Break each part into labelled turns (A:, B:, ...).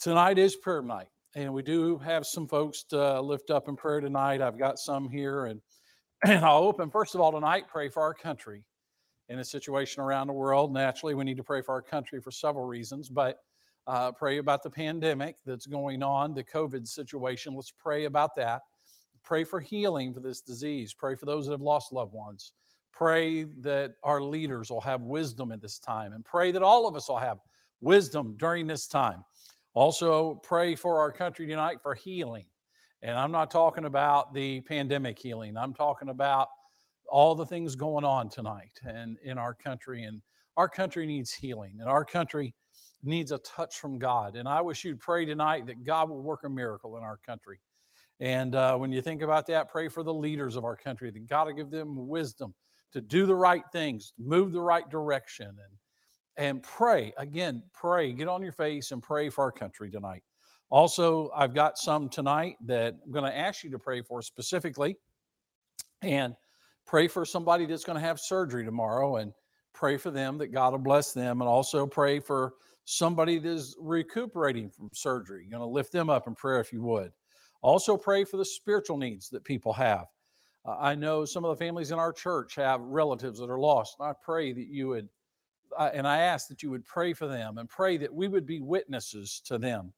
A: tonight is prayer night, and we do have some folks to lift up in prayer tonight. I've got some here, and, and I'll open first of all tonight, pray for our country in a situation around the world. Naturally, we need to pray for our country for several reasons, but uh, pray about the pandemic that's going on, the COVID situation. Let's pray about that. Pray for healing for this disease. Pray for those that have lost loved ones. Pray that our leaders will have wisdom at this time, and pray that all of us will have wisdom during this time. Also, pray for our country tonight for healing. And I'm not talking about the pandemic healing, I'm talking about all the things going on tonight and in our country. And our country needs healing, and our country needs a touch from God. And I wish you'd pray tonight that God will work a miracle in our country. And uh, when you think about that, pray for the leaders of our country that God will give them wisdom to do the right things, move the right direction, and and pray again. Pray. Get on your face and pray for our country tonight. Also, I've got some tonight that I'm going to ask you to pray for specifically, and pray for somebody that's going to have surgery tomorrow, and pray for them that God will bless them, and also pray for somebody that is recuperating from surgery. You're going to lift them up in prayer if you would. Also, pray for the spiritual needs that people have. Uh, I know some of the families in our church have relatives that are lost. And I pray that you would, uh, and I ask that you would pray for them and pray that we would be witnesses to them.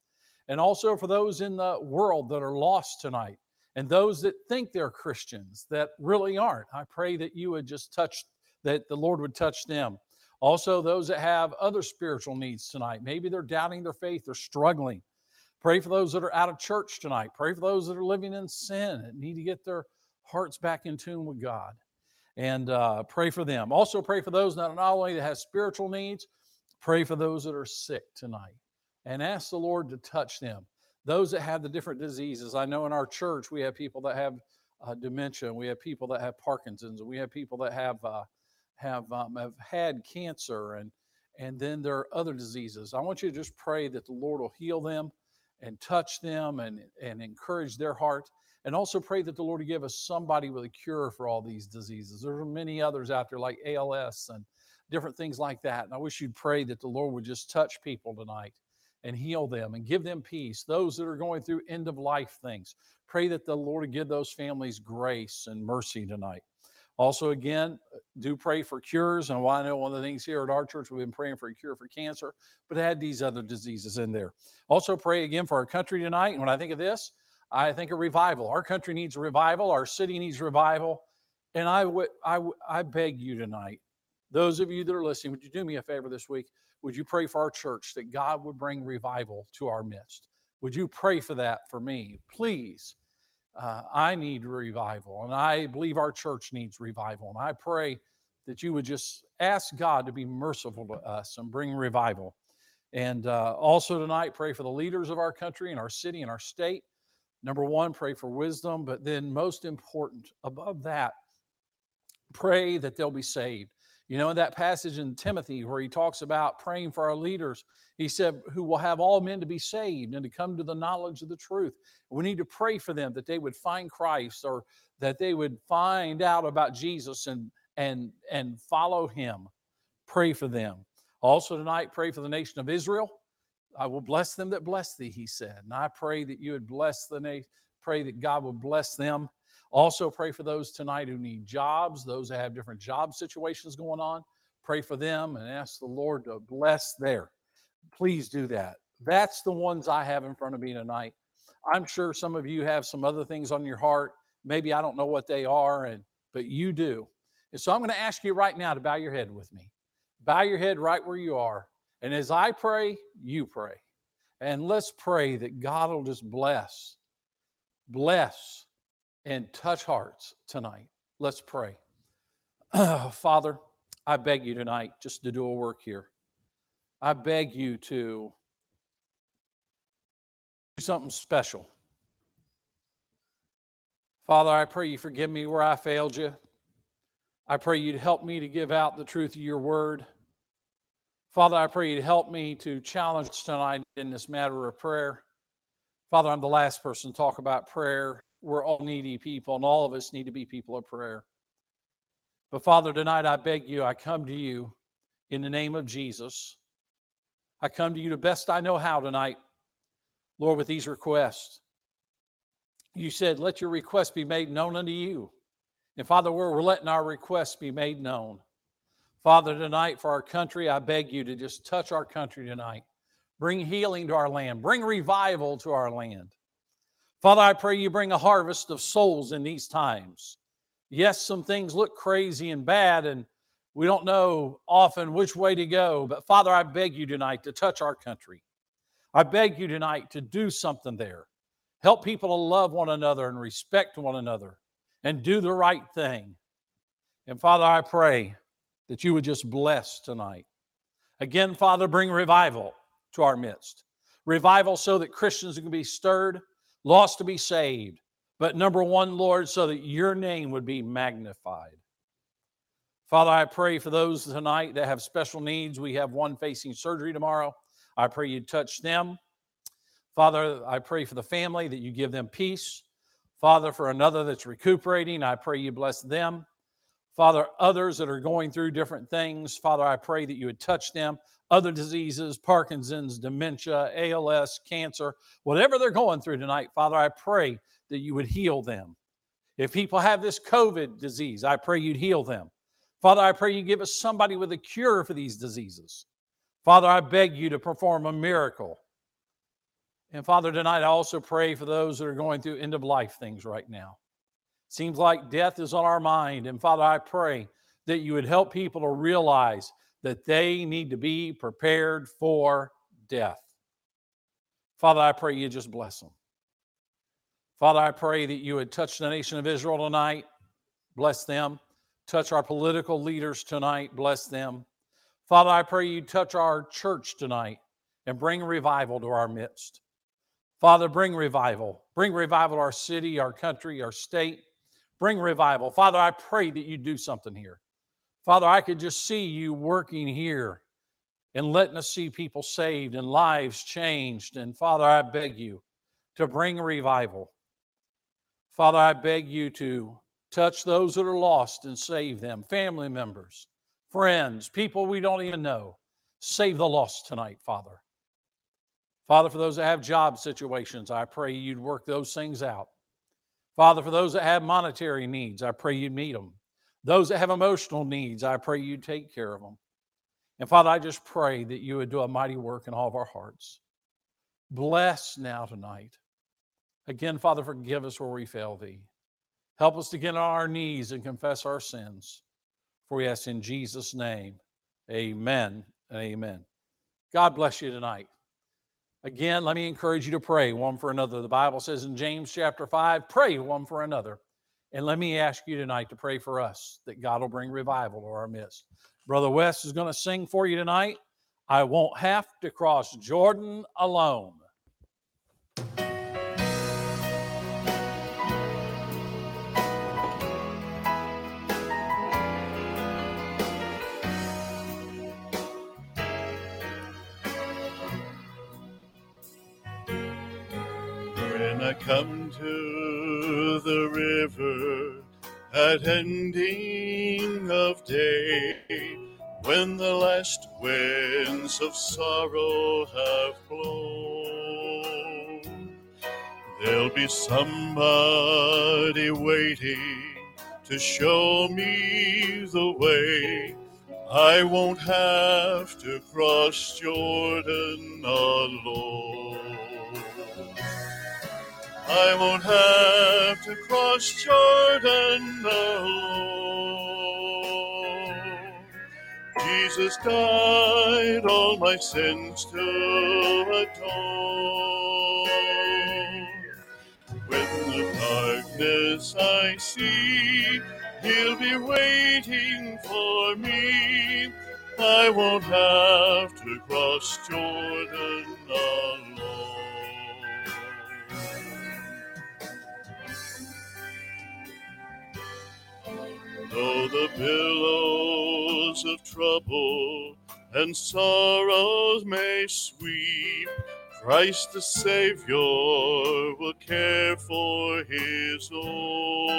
A: And also for those in the world that are lost tonight and those that think they're Christians that really aren't. I pray that you would just touch, that the Lord would touch them. Also, those that have other spiritual needs tonight. Maybe they're doubting their faith, they're struggling. Pray for those that are out of church tonight. Pray for those that are living in sin and need to get their hearts back in tune with God. And uh, pray for them. Also, pray for those not, only that have spiritual needs, pray for those that are sick tonight. And ask the Lord to touch them. Those that have the different diseases. I know in our church we have people that have uh, dementia. We have people that have Parkinson's. And we have people that have uh, have um, have had cancer and and then there are other diseases. I want you to just pray that the Lord will heal them and touch them and, and encourage their heart. And also pray that the Lord will give us somebody with a cure for all these diseases. There are many others out there like ALS and different things like that. And I wish you'd pray that the Lord would just touch people tonight and heal them and give them peace. Those that are going through end of life things, pray that the Lord would give those families grace and mercy tonight. Also, again, do pray for cures. And I know one of the things here at our church, we've been praying for a cure for cancer, but add these other diseases in there. Also, pray again for our country tonight. And when I think of this, I think a revival. Our country needs a revival. Our city needs revival. And I, w- I, w- I beg you tonight, those of you that are listening, would you do me a favor this week? Would you pray for our church that God would bring revival to our midst? Would you pray for that for me? Please uh, I need revival, and I believe our church needs revival. And I pray that you would just ask God to be merciful to us and bring revival. And uh, also tonight, pray for the leaders of our country and our city and our state. Number one, pray for wisdom, but then most important, above that, pray that they'll be saved. You know, in that passage in Timothy where he talks about praying for our leaders, he said, who will have all men to be saved and to come to the knowledge of the truth. We need to pray for them that they would find Christ or that they would find out about Jesus and and and follow him. Pray for them. Also tonight, pray for the nation of Israel. I will bless them that bless thee, he said. And I pray that you would bless the nation, pray that God would bless them also, pray for those tonight who need jobs, those that have different job situations going on. Pray for them and ask the Lord to bless there. Please do that. That's the ones I have in front of me tonight. I'm sure some of you have some other things on your heart. Maybe I don't know what they are, and but you do. And so I'm going to ask you right now to bow your head with me. Bow your head right where you are. And as I pray, you pray. And let's pray that God will just bless, bless and touch hearts tonight. Let's pray. Father, I beg you tonight just to do a work here. I beg you to do something special. Father, I pray you forgive me where I failed you. I pray you'd help me to give out the truth of your word. Father, I pray you'd help me to challenge tonight in this matter of prayer. Father, I'm the last person to talk about prayer we're all needy people, and all of us need to be people of prayer. But Father, tonight I beg you, I come to you in the name of Jesus. I come to you the best I know how tonight. Lord, with these requests. You said, Let your requests be made known unto you. And Father, we're, letting our requests be made known. Father, tonight for our country, I beg you to just touch our country tonight. Bring healing to our land, bring revival to our land. Father, I pray you bring a harvest of souls in these times. Yes, some things look crazy and bad, and we don't know often which way to go. But Father, I beg you tonight to touch our country. I beg you tonight to do something there. Help people to love one another and respect one another and do the right thing. And Father, I pray that you would just bless tonight. Again, Father, bring revival to our midst. Revival so that Christians can be stirred, lost to be saved. But number one, Lord, so that your name would be magnified. Father, I pray for those tonight that have special needs. We have one facing surgery tomorrow. I pray you touch them. Father, I pray for the family that you give them peace. Father, for another that's recuperating, I pray you bless them. Father, others that are going through different things, Father, I pray that you would touch them. Other diseases, Parkinson's, dementia, ALS, cancer, whatever they're going through tonight, Father, I pray that you would heal them. If people have this COVID disease, I pray you'd heal them. Father, I pray you give us somebody with a cure for these diseases. Father, I beg you to perform a miracle. And Father, tonight I also pray for those that are going through end of life things right now. Seems like death is on our mind. And Father, I pray that you would help people to realize that they need to be prepared for death. Father, I pray you just bless them. Father, I pray that you would touch the nation of Israel tonight, bless them. Touch our political leaders tonight, bless them. Father, I pray you touch our church tonight and bring revival to our midst. Father, bring revival. Bring revival to our city, our country, our state. Bring revival. Father, I pray that you do something here. Father, I could just see you working here and letting us see people saved and lives changed. And Father, I beg you to bring revival. Father, I beg you to touch those that are lost and save them, family members, friends, people we don't even know. Save the lost tonight, Father. Father, for those that have job situations, I pray you'd work those things out. Father, for those that have monetary needs, I pray you'd meet them. Those that have emotional needs, I pray you'd take care of them. And Father, I just pray that you would do a mighty work in all of our hearts. Bless now tonight. Again, Father, forgive us where we fail thee. Help us to get on our knees and confess our sins. For we ask in Jesus' name, amen and amen. God bless you tonight. Again, let me encourage you to pray one for another. The Bible says in James chapter 5, pray one for another. And let me ask you tonight to pray for us that God will bring revival to our midst. Brother West is going to sing for you tonight. I won't have to cross Jordan alone.
B: Come to the river at ending of day, when the last winds of sorrow have blown, there'll be somebody waiting to show me the way. I won't have to cross Jordan alone. I won't have to cross Jordan alone. Jesus died all my sins to atone. When the darkness I see, He'll be waiting for me. I won't have to cross Jordan alone. Though the billows of trouble and sorrows may sweep, Christ the Savior will care for his own.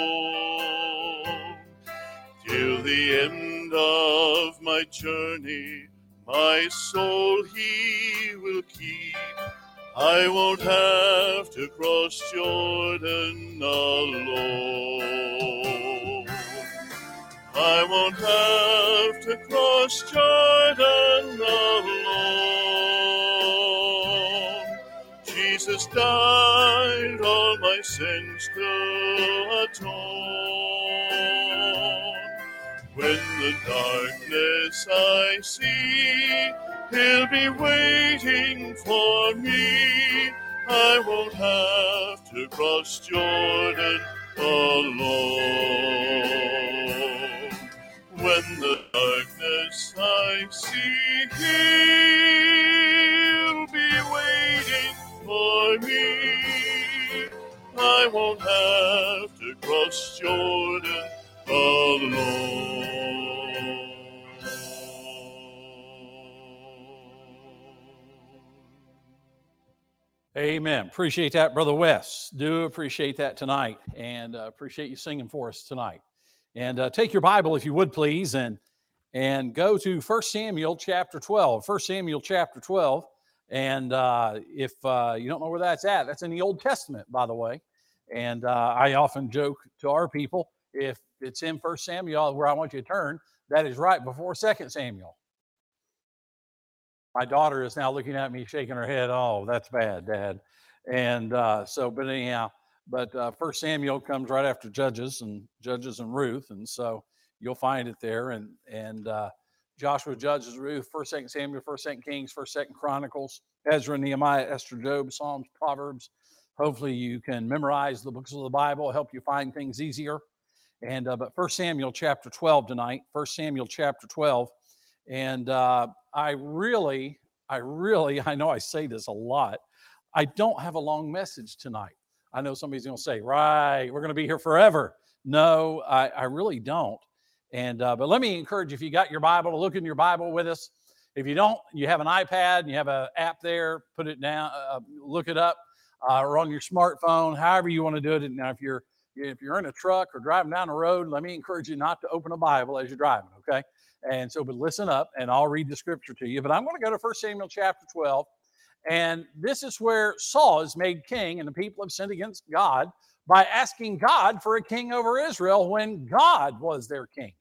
B: Till the end of my journey, my soul he will keep. I won't have to cross Jordan alone. I won't have to cross Jordan alone. Jesus died all my sins to atone. When the darkness I see, He'll be waiting for me. I won't have to cross Jordan alone. When the darkness I see, He'll be waiting for me. I won't have to cross Jordan alone.
A: Amen. Appreciate that, Brother Wes. Do appreciate that tonight and uh, appreciate you singing for us tonight. And uh, take your Bible, if you would please, and and go to 1 Samuel chapter 12. 1 Samuel chapter 12. And uh, if uh, you don't know where that's at, that's in the Old Testament, by the way. And uh, I often joke to our people if it's in 1 Samuel where I want you to turn, that is right before 2 Samuel. My daughter is now looking at me, shaking her head. Oh, that's bad, Dad. And uh, so, but anyhow, but uh, First Samuel comes right after Judges and Judges and Ruth, and so you'll find it there. And and uh, Joshua, Judges, Ruth, First, Second Samuel, First, Second Kings, First, Second Chronicles, Ezra, Nehemiah, Esther, Job, Psalms, Proverbs. Hopefully, you can memorize the books of the Bible, help you find things easier. And uh, but First Samuel chapter 12 tonight, First Samuel chapter 12. And uh, I really, I really, I know I say this a lot. I don't have a long message tonight. I know somebody's going to say, right, we're going to be here forever. No, I, I really don't. And uh, but let me encourage if you got your Bible, to look in your Bible with us. If you don't, you have an iPad and you have an app there, put it down, uh, look it up, uh, or on your smartphone, however you want to do it. Now, if you're if you're in a truck or driving down the road, let me encourage you not to open a Bible as you're driving, okay? And so, but listen up and I'll read the scripture to you. But I'm going to go to 1 Samuel chapter 12. And this is where Saul is made king, and the people have sinned against God by asking God for a king over Israel when God was their king.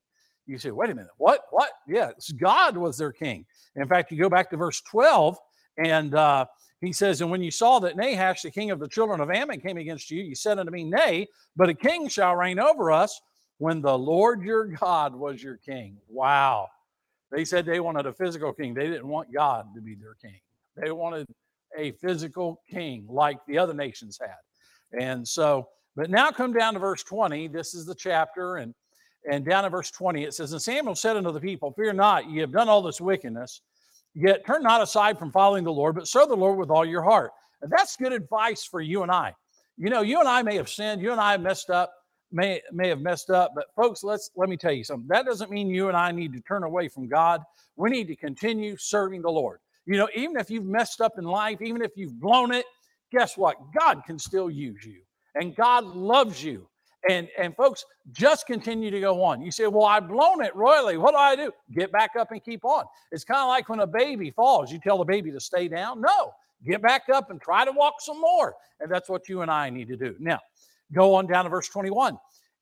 A: You say, wait a minute, what? What? Yes, God was their king. In fact, you go back to verse 12, and uh, he says, And when you saw that Nahash, the king of the children of Ammon, came against you, you said unto me, Nay, but a king shall reign over us when the Lord your God was your king. Wow. They said they wanted a physical king. They didn't want God to be their king. They wanted a physical king like the other nations had. And so, but now come down to verse 20. This is the chapter. And and down in verse 20, it says, And Samuel said unto the people, Fear not, ye have done all this wickedness, yet turn not aside from following the Lord, but serve the Lord with all your heart. And that's good advice for you and I. You know, you and I may have sinned, you and I messed up, may may have messed up but folks let's let me tell you something that doesn't mean you and i need to turn away from god we need to continue serving the lord you know even if you've messed up in life even if you've blown it guess what? God can still use you and god loves you. And and folks just continue to go on. You say well i've blown it royally. What do i do? Get back up and keep on. It's kind of like when a baby falls. You tell the baby to stay down? No. Get back up and try to walk some more. And that's what you and i need to do. Now Go on down to verse 21.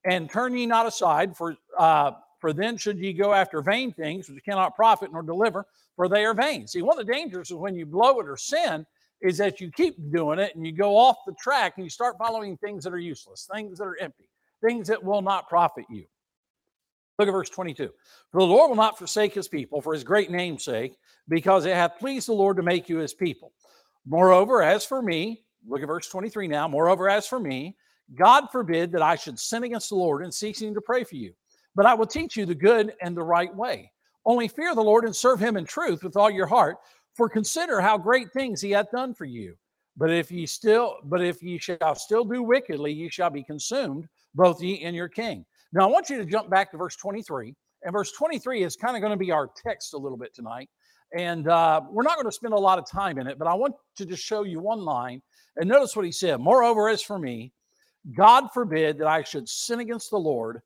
A: And turn ye not aside, for uh, for then should ye go after vain things which cannot profit nor deliver, for they are vain. See, one of the dangers is when you blow it or sin is that you keep doing it and you go off the track and you start following things that are useless, things that are empty, things that will not profit you. Look at verse 22. For the Lord will not forsake his people for his great name's sake, because it hath pleased the Lord to make you his people. Moreover, as for me, look at verse 23 now. Moreover, as for me, God forbid that I should sin against the Lord in ceasing to pray for you, but I will teach you the good and the right way. Only fear the Lord and serve him in truth with all your heart, for consider how great things he hath done for you. But if ye still, but if ye shall still do wickedly, ye shall be consumed, both ye and your king. Now I want you to jump back to verse 23. And verse 23 is kind of going to be our text a little bit tonight. And uh, we're not going to spend a lot of time in it, but I want to just show you one line. And notice what he said Moreover, as for me, God forbid that I should sin against the Lord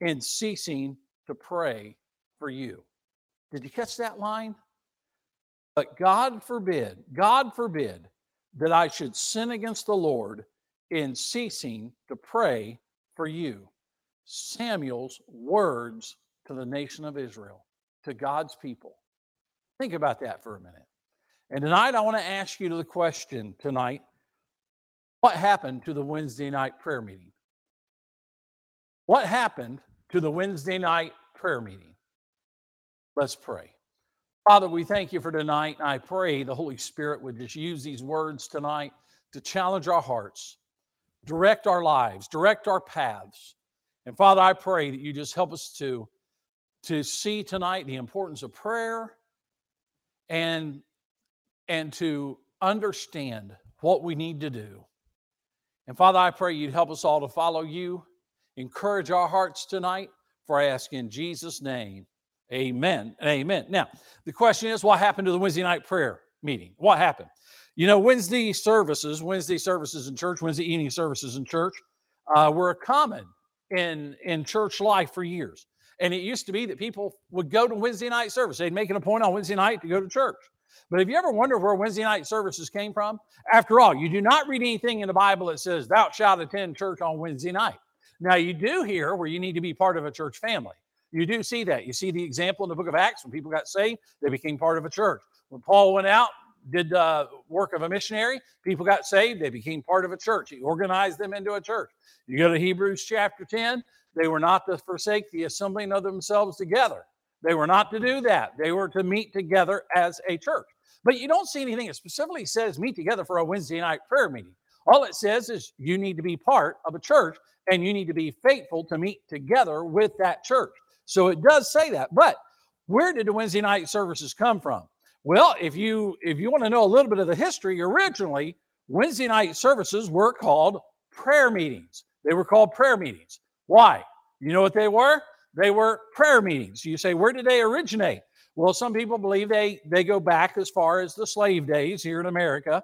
A: in ceasing to pray for you. Did you catch that line? But God forbid, God forbid that I should sin against the Lord in ceasing to pray for you. Samuel's words to the nation of Israel, to God's people. Think about that for a minute. And tonight, I want to ask you the question tonight what happened to the Wednesday night prayer meeting? What happened to the Wednesday night prayer meeting? Let's pray. Father, we thank you for tonight. And I pray the Holy Spirit would just use these words tonight to challenge our hearts, direct our lives, direct our paths. And Father, I pray that you just help us to, to see tonight the importance of prayer and, and to understand what we need to do. And Father, I pray you'd help us all to follow you, encourage our hearts tonight, for I ask in Jesus' name. Amen amen. Now, the question is what happened to the Wednesday night prayer meeting? What happened? You know, Wednesday services, Wednesday services in church, Wednesday evening services in church uh, were common in, in church life for years. And it used to be that people would go to Wednesday night service. They'd make it a point on Wednesday night to go to church. But have you ever wondered where Wednesday night services came from? After all, you do not read anything in the Bible that says, Thou shalt attend church on Wednesday night. Now, you do hear where you need to be part of a church family. You do see that. You see the example in the book of Acts when people got saved, they became part of a church. When Paul went out, did the work of a missionary, people got saved, they became part of a church. He organized them into a church. You go to Hebrews chapter 10, they were not to forsake the assembling of themselves together. They were not to do that. They were to meet together as a church. But you don't see anything that specifically says meet together for a Wednesday night prayer meeting. All it says is you need to be part of a church and you need to be faithful to meet together with that church. So it does say that. But where did the Wednesday night services come from? Well, if you if you want to know a little bit of the history, originally Wednesday night services were called prayer meetings. They were called prayer meetings. Why? You know what they were? They were prayer meetings. You say, where did they originate? Well, some people believe they they go back as far as the slave days here in America.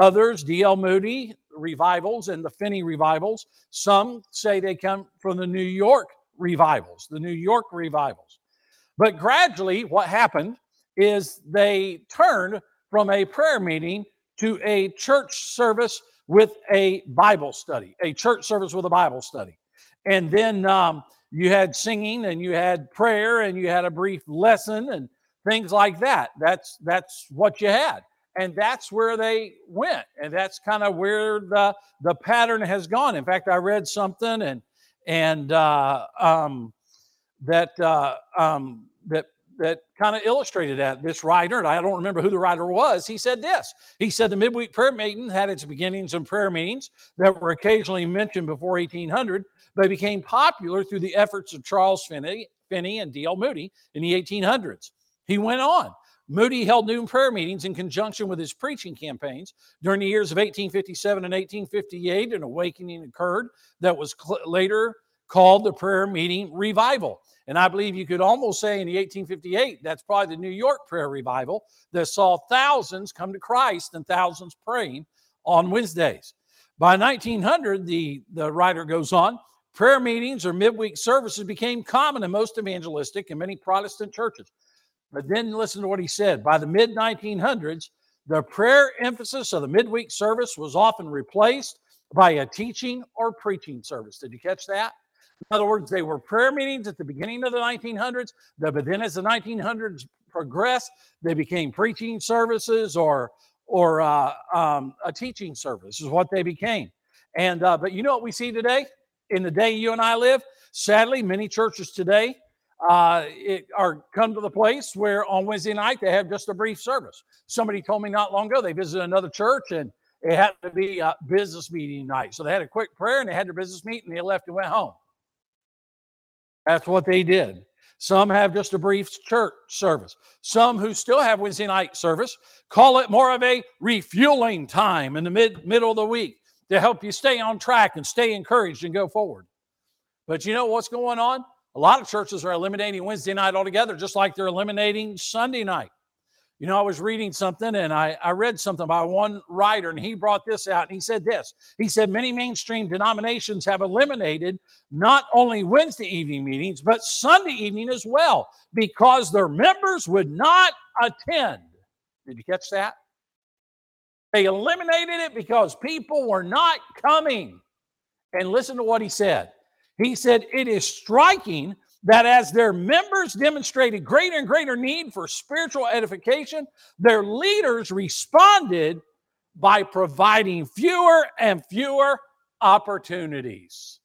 A: Others, D.L. Moody revivals and the Finney revivals. Some say they come from the New York revivals, the New York revivals. But gradually, what happened is they turned from a prayer meeting to a church service with a Bible study, a church service with a Bible study. And then um, you had singing and you had prayer and you had a brief lesson and things like that. That's that's what you had. And that's where they went. And that's kind of where the the pattern has gone. In fact, I read something and and uh, um, that uh, um, that that kind of illustrated that. This writer, and I don't remember who the writer was, he said this. He said the midweek prayer meeting had its beginnings in prayer meetings that were occasionally mentioned before 1800, but became popular through the efforts of Charles Finney, Finney and D.L. Moody in the 1800s. He went on. Moody held noon prayer meetings in conjunction with his preaching campaigns. During the years of 1857 and 1858, an awakening occurred that was cl- later called the prayer meeting revival. And I believe you could almost say in the 1858, that's probably the New York prayer revival that saw thousands come to Christ and thousands praying on Wednesdays. By 1900, the, the writer goes on, prayer meetings or midweek services became common in most evangelistic and many Protestant churches. But then listen to what he said. By the mid 1900s, the prayer emphasis of the midweek service was often replaced by a teaching or preaching service. Did you catch that? In other words, they were prayer meetings at the beginning of the 1900s, but then as the 1900s progressed, they became preaching services or or uh, um, a teaching service is what they became. And uh, but you know what we see today in the day you and I live. Sadly, many churches today uh, it, are come to the place where on Wednesday night they have just a brief service. Somebody told me not long ago they visited another church and it had to be a business meeting night. So they had a quick prayer and they had their business meeting and they left and went home. That's what they did. Some have just a brief church service. Some who still have Wednesday night service call it more of a refueling time in the mid middle of the week to help you stay on track and stay encouraged and go forward. But you know what's going on? A lot of churches are eliminating Wednesday night altogether, just like they're eliminating Sunday night. You know, I was reading something and I, I read something by one writer, and he brought this out and he said this. He said, Many mainstream denominations have eliminated not only Wednesday evening meetings, but Sunday evening as well, because their members would not attend. Did you catch that? They eliminated it because people were not coming. And listen to what he said. He said, It is striking that as their members demonstrated greater and greater need for spiritual edification, their leaders responded by providing fewer and fewer opportunities.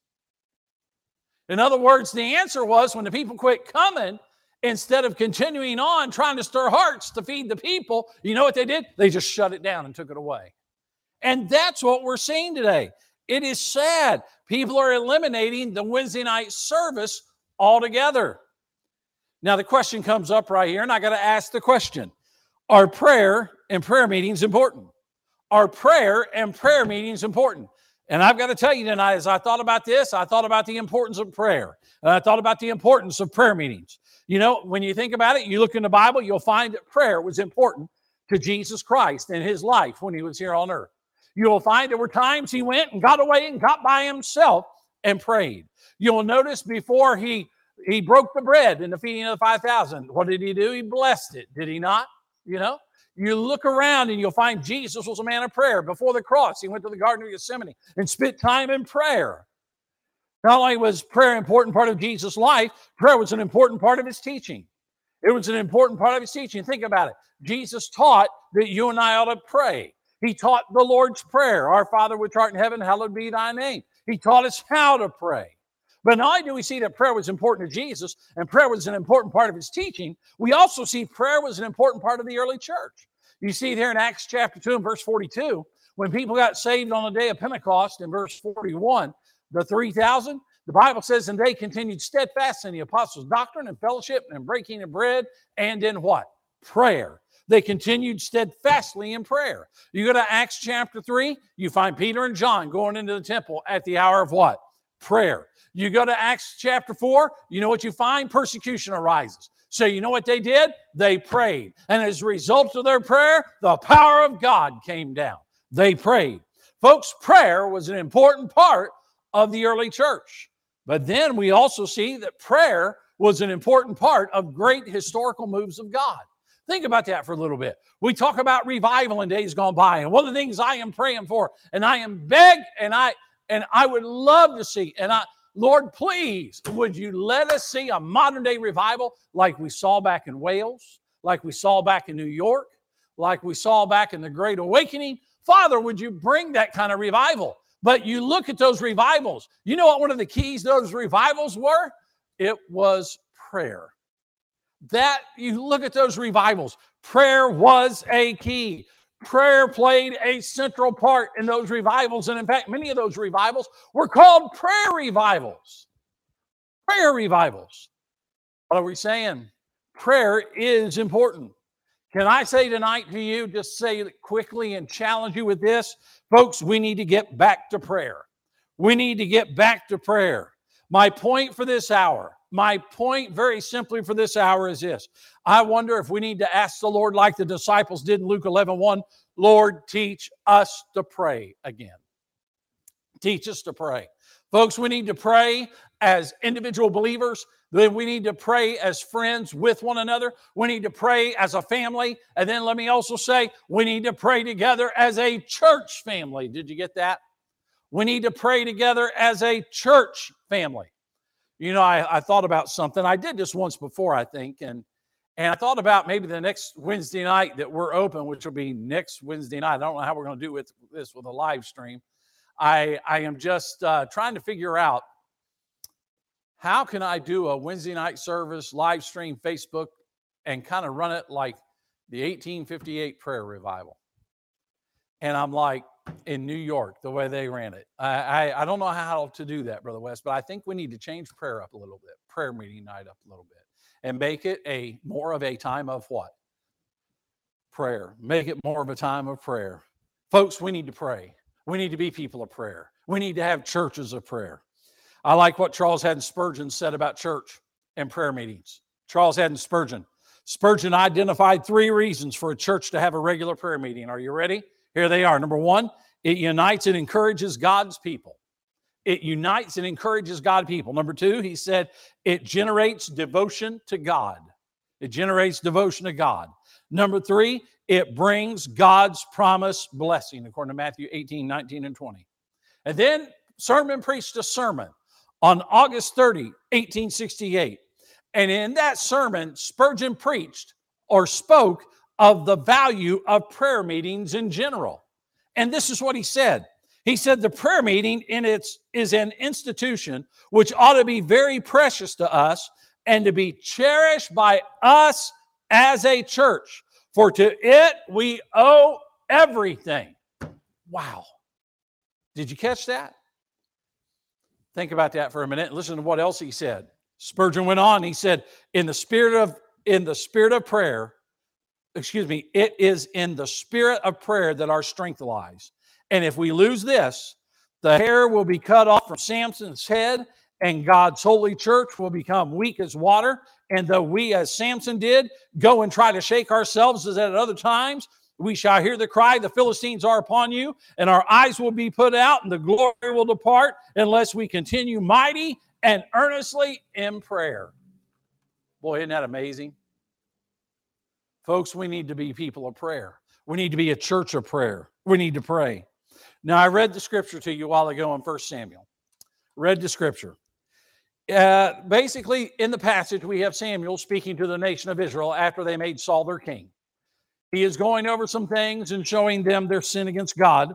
A: In other words, the answer was when the people quit coming, instead of continuing on trying to stir hearts to feed the people, you know what they did? They just shut it down and took it away. And that's what we're seeing today. It is sad. People are eliminating the Wednesday night service altogether. Now, the question comes up right here, and I got to ask the question Are prayer and prayer meetings important? Are prayer and prayer meetings important? And I've got to tell you tonight, as I thought about this, I thought about the importance of prayer. And I thought about the importance of prayer meetings. You know, when you think about it, you look in the Bible, you'll find that prayer was important to Jesus Christ in his life when he was here on earth. You'll find there were times he went and got away and got by himself and prayed. You'll notice before he he broke the bread in the feeding of the 5,000, what did he do? He blessed it, did he not? You know, you look around and you'll find Jesus was a man of prayer. Before the cross, he went to the Garden of Gethsemane and spent time in prayer. Not only was prayer an important part of Jesus' life, prayer was an important part of his teaching. It was an important part of his teaching. Think about it. Jesus taught that you and I ought to pray. He taught the Lord's Prayer Our Father which art in heaven, hallowed be thy name. He taught us how to pray. But not only do we see that prayer was important to Jesus and prayer was an important part of his teaching, we also see prayer was an important part of the early church. You see there in Acts chapter 2 and verse 42, when people got saved on the day of Pentecost in verse 41, the 3,000, the Bible says, and they continued steadfast in the apostles' doctrine and fellowship and breaking of bread and in what? Prayer. They continued steadfastly in prayer. You go to Acts chapter 3, you find Peter and John going into the temple at the hour of what? Prayer. You go to Acts chapter 4, you know what you find? Persecution arises. So, you know what they did? They prayed. And as a result of their prayer, the power of God came down. They prayed. Folks, prayer was an important part of the early church. But then we also see that prayer was an important part of great historical moves of God. Think about that for a little bit. We talk about revival in days gone by, and one of the things I am praying for, and I am beg, and I and I would love to see, and I Lord, please, would you let us see a modern day revival like we saw back in Wales, like we saw back in New York, like we saw back in the Great Awakening? Father, would you bring that kind of revival? But you look at those revivals, you know what one of the keys those revivals were? It was prayer. That you look at those revivals, prayer was a key. Prayer played a central part in those revivals. And in fact, many of those revivals were called prayer revivals. Prayer revivals. What are we saying? Prayer is important. Can I say tonight to you, just say it quickly and challenge you with this? Folks, we need to get back to prayer. We need to get back to prayer. My point for this hour, my point very simply for this hour is this I wonder if we need to ask the Lord, like the disciples did in Luke 11 1, Lord, teach us to pray again. Teach us to pray. Folks, we need to pray as individual believers. Then we need to pray as friends with one another. We need to pray as a family. And then let me also say, we need to pray together as a church family. Did you get that? We need to pray together as a church family. You know, I, I thought about something. I did this once before, I think, and and I thought about maybe the next Wednesday night that we're open, which will be next Wednesday night. I don't know how we're going to do with this with a live stream. I I am just uh, trying to figure out how can I do a Wednesday night service live stream Facebook and kind of run it like the 1858 prayer revival. And I'm like, in New York, the way they ran it. I, I, I don't know how to do that, Brother West, but I think we need to change prayer up a little bit, prayer meeting night up a little bit, and make it a more of a time of what? Prayer. Make it more of a time of prayer. Folks, we need to pray. We need to be people of prayer. We need to have churches of prayer. I like what Charles Haddon Spurgeon said about church and prayer meetings. Charles Haddon Spurgeon. Spurgeon identified three reasons for a church to have a regular prayer meeting. Are you ready? Here they are. Number one, it unites and encourages God's people. It unites and encourages God people. Number two, he said it generates devotion to God. It generates devotion to God. Number three, it brings God's promise blessing, according to Matthew 18, 19, and 20. And then Spurgeon preached a sermon on August 30, 1868. And in that sermon, Spurgeon preached or spoke of the value of prayer meetings in general. And this is what he said. He said the prayer meeting in its is an institution which ought to be very precious to us and to be cherished by us as a church. For to it we owe everything. Wow. Did you catch that? Think about that for a minute. Listen to what else he said. Spurgeon went on. He said, "In the spirit of in the spirit of prayer, excuse me, it is in the spirit of prayer that our strength lies. And if we lose this, the hair will be cut off from Samson's head, and God's holy church will become weak as water. And though we, as Samson did, go and try to shake ourselves as at other times, we shall hear the cry, The Philistines are upon you, and our eyes will be put out, and the glory will depart, unless we continue mighty and earnestly in prayer. Boy, isn't that amazing? Folks, we need to be people of prayer. We need to be a church of prayer. We need to pray. Now, I read the scripture to you a while ago in 1 Samuel. Read the scripture. Uh, basically, in the passage, we have Samuel speaking to the nation of Israel after they made Saul their king. He is going over some things and showing them their sin against God.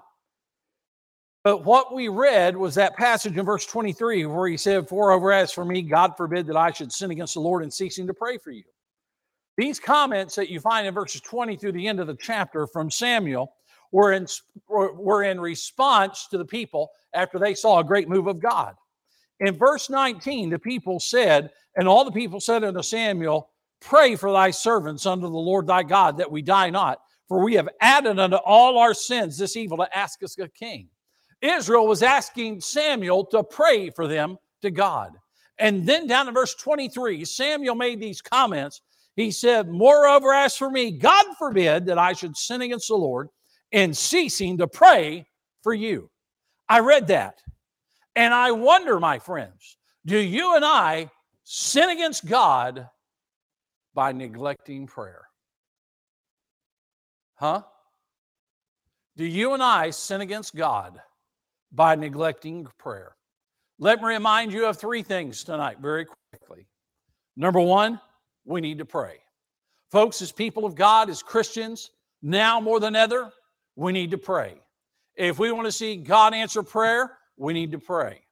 A: But what we read was that passage in verse 23 where he said, For over as for me, God forbid that I should sin against the Lord in ceasing to pray for you. These comments that you find in verses 20 through the end of the chapter from Samuel were in, were in response to the people after they saw a great move of God. In verse 19, the people said, and all the people said unto Samuel, Pray for thy servants unto the Lord thy God that we die not, for we have added unto all our sins this evil to ask us a king. Israel was asking Samuel to pray for them to God. And then down in verse 23, Samuel made these comments he said, Moreover, as for me, God forbid that I should sin against the Lord in ceasing to pray for you. I read that. And I wonder, my friends, do you and I sin against God by neglecting prayer? Huh? Do you and I sin against God by neglecting prayer? Let me remind you of three things tonight, very quickly. Number one, we need to pray. Folks, as people of God, as Christians, now more than ever, we need to pray. If we want to see God answer prayer, we need to pray.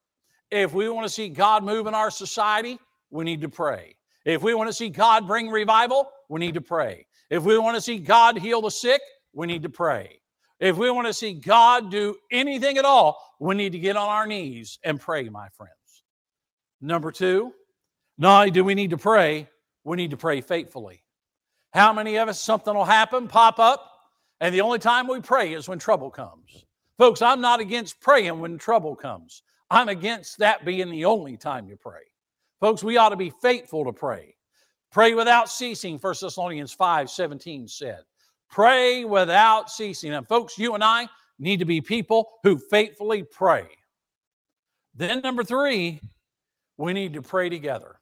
A: If we want to see God move in our society, we need to pray. If we want to see God bring revival, we need to pray. If we want to see God heal the sick, we need to pray. If we want to see God do anything at all, we need to get on our knees and pray, my friends. Number two, not only do we need to pray, we need to pray faithfully. How many of us, something will happen, pop up, and the only time we pray is when trouble comes? Folks, I'm not against praying when trouble comes. I'm against that being the only time you pray. Folks, we ought to be faithful to pray. Pray without ceasing, 1 Thessalonians 5 17 said. Pray without ceasing. And folks, you and I need to be people who faithfully pray. Then, number three, we need to pray together.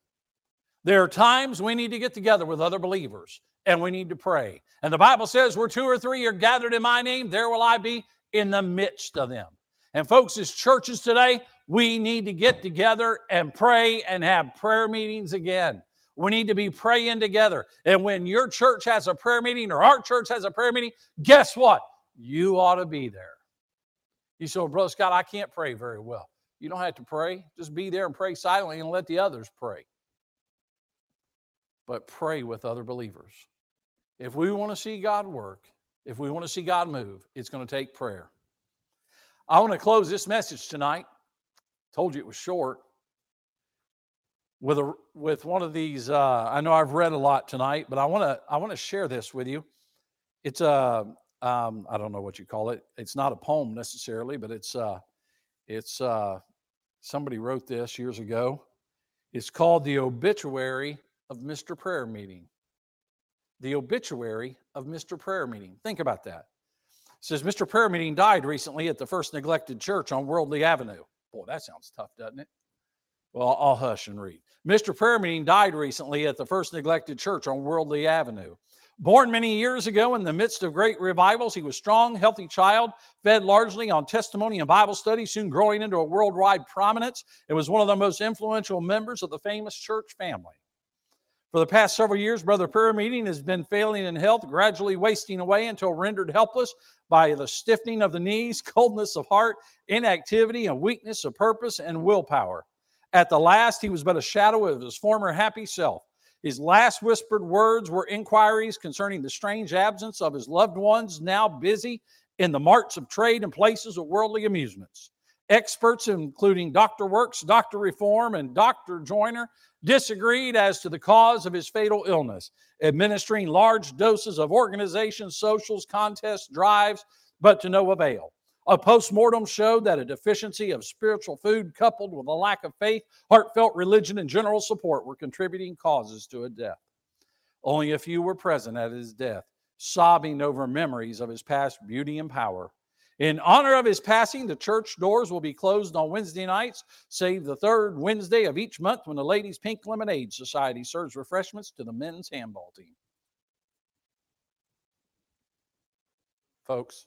A: There are times we need to get together with other believers and we need to pray. And the Bible says, where two or three are gathered in my name, there will I be in the midst of them. And folks, as churches today, we need to get together and pray and have prayer meetings again. We need to be praying together. And when your church has a prayer meeting or our church has a prayer meeting, guess what? You ought to be there. You say, well, Brother Scott, I can't pray very well. You don't have to pray. Just be there and pray silently and let the others pray but pray with other believers. If we want to see God work, if we want to see God move, it's going to take prayer. I want to close this message tonight. Told you it was short. With a with one of these, uh, I know I've read a lot tonight, but I want to I want to share this with you. It's a um, I don't know what you call it. It's not a poem necessarily, but it's uh, it's uh, somebody wrote this years ago. It's called the obituary of Mr. Prayer Meeting. The obituary of Mr. Prayer Meeting. Think about that. It says Mr. Prayer Meeting died recently at the first neglected church on Worldly Avenue. Boy, that sounds tough, doesn't it? Well, I'll hush and read. Mr. Prayer Meeting died recently at the first neglected church on Worldly Avenue. Born many years ago in the midst of great revivals, he was strong, healthy child, fed largely on testimony and Bible study, soon growing into a worldwide prominence. It was one of the most influential members of the famous church family. For the past several years, Brother Prayer Meeting has been failing in health, gradually wasting away until rendered helpless by the stiffening of the knees, coldness of heart, inactivity, and weakness of purpose and willpower. At the last, he was but a shadow of his former happy self. His last whispered words were inquiries concerning the strange absence of his loved ones, now busy in the marts of trade and places of worldly amusements. Experts, including Dr. Works, Dr. Reform, and Dr. Joiner, disagreed as to the cause of his fatal illness, administering large doses of organizations, socials, contests, drives, but to no avail. A postmortem showed that a deficiency of spiritual food coupled with a lack of faith, heartfelt religion, and general support were contributing causes to a death. Only a few were present at his death, sobbing over memories of his past beauty and power. In honor of his passing, the church doors will be closed on Wednesday nights, save the third Wednesday of each month when the Ladies Pink Lemonade Society serves refreshments to the men's handball team. Folks,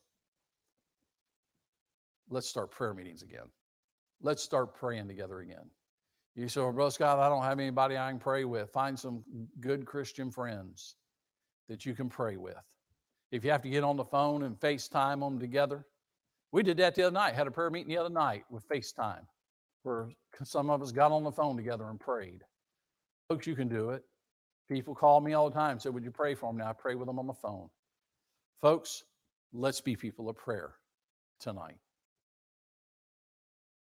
A: let's start prayer meetings again. Let's start praying together again. You say, well, Brother Scott, I don't have anybody I can pray with. Find some good Christian friends that you can pray with. If you have to get on the phone and FaceTime them together, we did that the other night, had a prayer meeting the other night with FaceTime, where some of us got on the phone together and prayed. Folks, you can do it. People call me all the time, say, Would you pray for them? Now I pray with them on the phone. Folks, let's be people of prayer tonight.